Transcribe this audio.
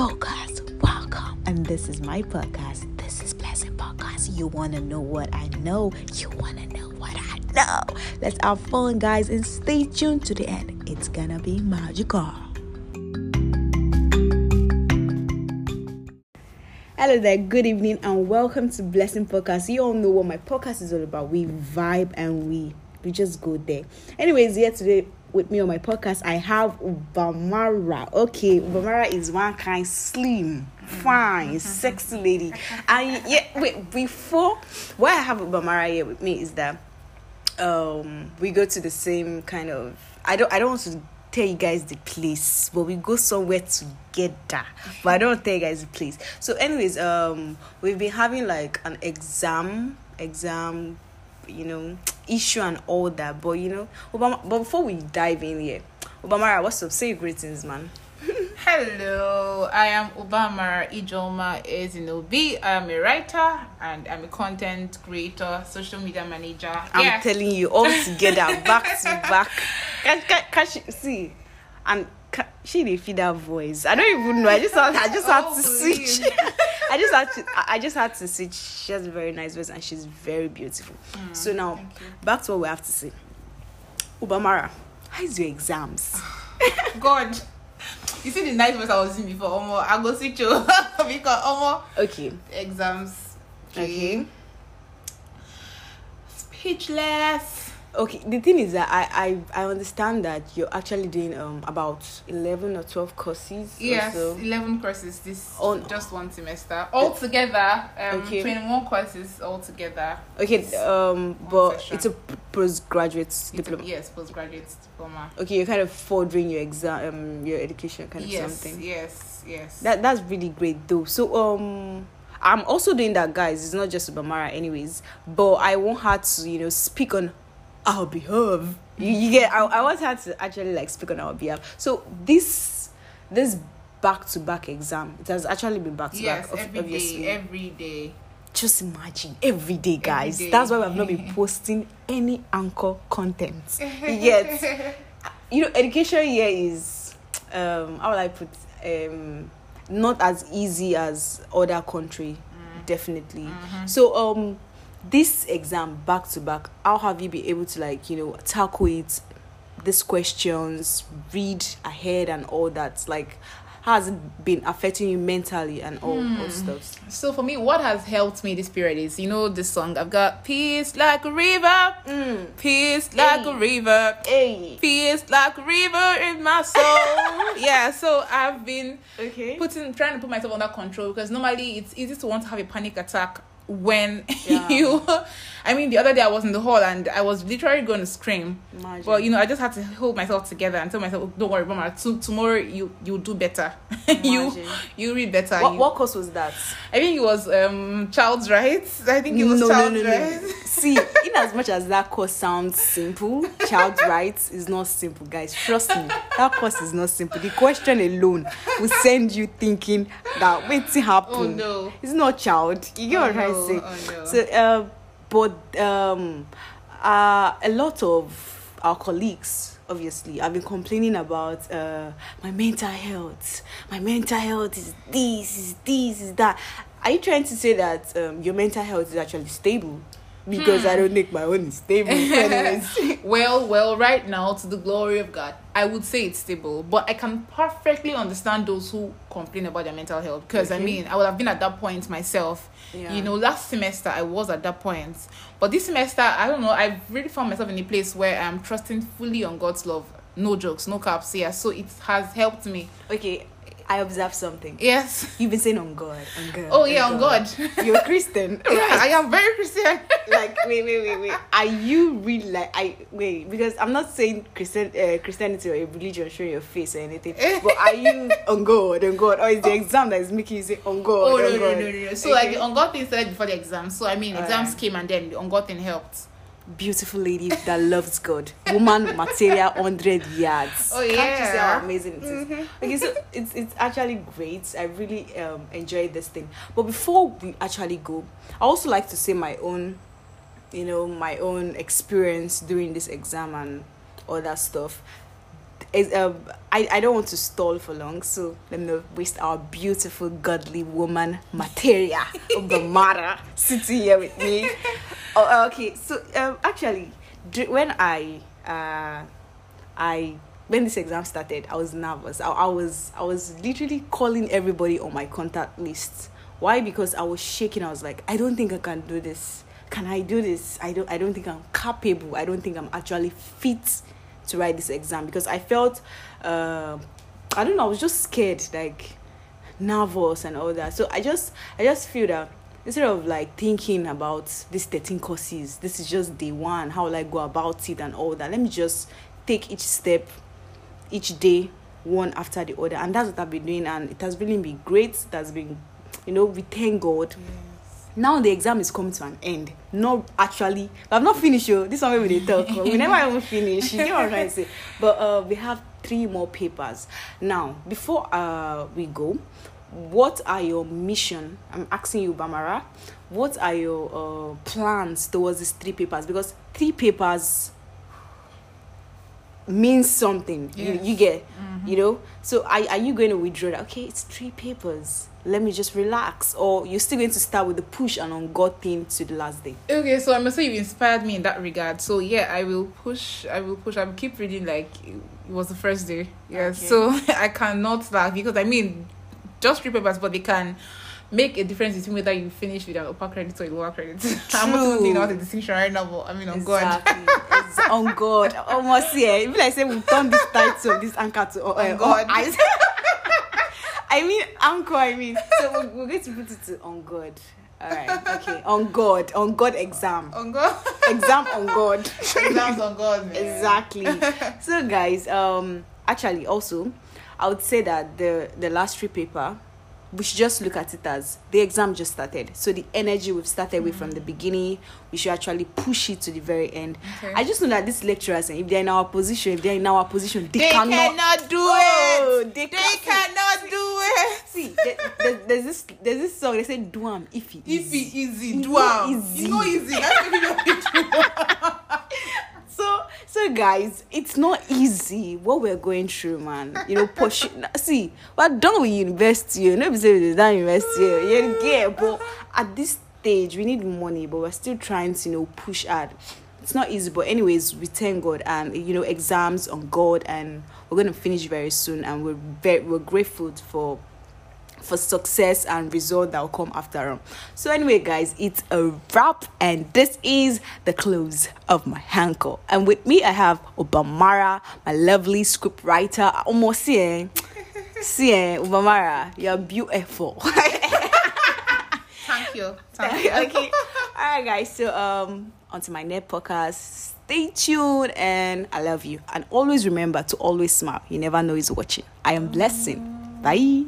Podcast. Welcome. And this is my podcast. This is Blessing Podcast. You want to know what I know? You want to know what I know? Let's have fun, guys, and stay tuned to the end. It's gonna be magical. Hello there, good evening, and welcome to Blessing Podcast. You all know what my podcast is all about. We vibe and we we just go there. Anyways, here today with me on my podcast, I have Ubamara. Okay, Ubamara is one kind slim, fine, sexy lady. And yeah, wait, before why I have Ubamara here with me is that um we go to the same kind of I don't I don't want to tell you guys the place, but we go somewhere together. But I don't tell you guys the place. So, anyways, um, we've been having like an exam, exam, you know, issue and all that. But you know, Obama. But before we dive in here, Obamara, what's up? Say greetings, man. Hello, I am Ubama Ijoma Ezinobi. I am a writer and I'm a content creator, social media manager. I'm yeah. telling you, all together, back to back. Can, can, can she see? And can, she didn't feed that voice. I don't even know. I just had, I just had Oh, to please. switch. I just had to. I just had to switch. She has a very nice voice and she's very beautiful. so now, Mm, thank you. back to what we have to say. Ubamara, how's your exams? God, you see the nice voice I was in before. Omo, I go see you because Omo Okay. exams. Okay. Speechless. Okay. The thing is that I I, I understand that you're actually doing um about eleven or twelve courses. or Yes, so. eleven courses this On- just one semester altogether. Um, Okay. twenty-one courses altogether. Okay. Um. But session. it's a postgraduate It's a- diploma. yes, postgraduate diploma. Okay, you're kind of furthering your exam, um, your education kind of Yes, something. yes, yes. That that's really great though. So um, I'm also doing that, guys. It's not just Ubamara, anyways. But I want her to, you know, speak on our behalf. You, you get? I, I want her to actually like speak on our behalf. So this this back to back exam, it has actually been back to back. ob- every obviously. day, every day. Just imagine every day, guys. day. That's why we have not been posting any anchor content yet. you know, education here is um how will I put um not as easy as other country, definitely. So um this exam back to back, how have you been able to like, you know, tackle it, these questions, read ahead and all that? Like has it been affecting you mentally and all, all stuff? So for me, what has helped me this period is you know this song I've got peace like a river, Mm. peace like Hey. a river, Hey. peace like a river in my soul. yeah, so I've been Okay. putting trying to put myself under control because normally it's easy to want to have a panic attack when Yeah. you I mean the other day I was in the hall and I was literally going to scream. Imagine. But you know, I just had to hold myself together and tell myself, "Don't worry, Mama. To, tomorrow you you do better. you you read better." what, You- what course was that? I think it was um child's rights. I think it was no, child's no, no. rights. See, in as much as that course sounds simple, child rights is not simple, guys. Trust me, that course is not simple. The question alone will send you thinking that waiting happen. Oh no. It's not child. You get Oh, what no. to say? Oh, no. So, uh, but um, uh, a lot of our colleagues obviously have been complaining about uh, my mental health. My mental health is this, is this, is that. Are you trying to say that um, your mental health is actually stable? Because I don't hmm. think my own stable. Well, well, right now, to the glory of God, I would say it's stable, but I can perfectly understand those who complain about their mental health because I mean, I would have been at that point myself. Yeah. You know, last semester I was at that point, but this semester, I don't know, I've really found myself in a place where I'm trusting fully on God's love. No jokes, no caps, yeah. So it has helped me. okay, I observed something. Yes. You've been saying on God, on God. Oh, yeah, on God. You're Christian. Yeah, I am very Christian. like wait wait wait wait are you really like i wait because i'm not saying christian uh, christianity or a religion showing your face or anything but are you on god on god or is the exam that is making you say on god Oh no on no god no no no! So Okay. like the on God thing started before the exam. So I mean, exams Alright. came and then the on God thing helped. Beautiful lady that loves god. Woman material 100 yards. Oh, can't you see yeah. how amazing it is? okay so it's it's actually great. I really um enjoyed this thing. But before we actually go i also like to say my own you know my own experience during this exam and all that stuff is um I, I don't want to stall for long, so let me waste our beautiful godly woman materia of the matter sitting here with me. Oh, okay, so um actually when I uh I when this exam started, I was nervous. I, I was I was literally calling everybody on my contact list. Why? Because I was shaking. I was like, I don't think I can do this. Can I do this? I don't I don't think I'm capable. I don't think I'm actually fit to write this exam because I felt uh, I don't know, I was just scared, like nervous and all that. So I just I just feel that instead of like thinking about these 13 courses, this is just day one, how will I go about it and all that. Let me just take each step each day one after the other and that's what i've been doing and it has really been great That's been you know we thank god now the exam is coming to an end. Not actually but i'm not finished yo this one we dey talk we never even finish. You know what i'm trying to say? But uh we have three more papers. Now before uh we go what are your mission? I'm asking you bamara. What are your uh plans towards these three papers? Because three papers means something. You, Yes. you get you know so are, are you going to withdraw that okay it's three papers let me just relax or you're still going to start with the push and on god thing to the last day Okay, so I must say you've inspired me in that regard. So yeah, I will push. I will push. I will keep reading like it was the first day. Yeah, Okay. so I cannot laugh because I mean, just three papers, but they can make a difference between whether you finish with an upper credit or a lower credit. True. I'm not True. thinking about the distinction right now, but I mean, on God. exactly It's on god almost yeah it be like say we've done this title this anchor to uh, On uh, God. I, I mean anchor i mean so we're, we're going to put it to on god all right okay on god on god exam On God. exam on god Exams on God. Man. exactly so guys um actually also i would say that the the last three paper we should just look at it as the exam just started so the energy we've started with from the hmm. beginning we should actually push it to the very end Okay. i just know that these lecturers if they're in our position if they're in our position they, They cannot, cannot do Oh, it. they They, cannot do it. see there, there- there's this there's this song they say do am if it If easy, It's do am. easy. It's not easy. That's what you know. so guys it's not easy what we're going through man. You know push see we're done with university you know be say we done university you get but at this stage we need money but we're still trying to you know push hard. It's not easy but anyways we thank god and you know exams on god and we're to finish very soon and we're very we're grateful for for success and result that will come after them. So anyway, guys, it's a wrap, and this is the close of my handle. And with me, I have Obamara, my lovely script writer. Almost see, eh? see, eh, Obamara, you're beautiful. Thank you. Thank you. okay, all right, guys. So um, onto my next podcast. Stay tuned, and I love you. And always remember to always smile. You never know who's watching. I am blessing. Bye.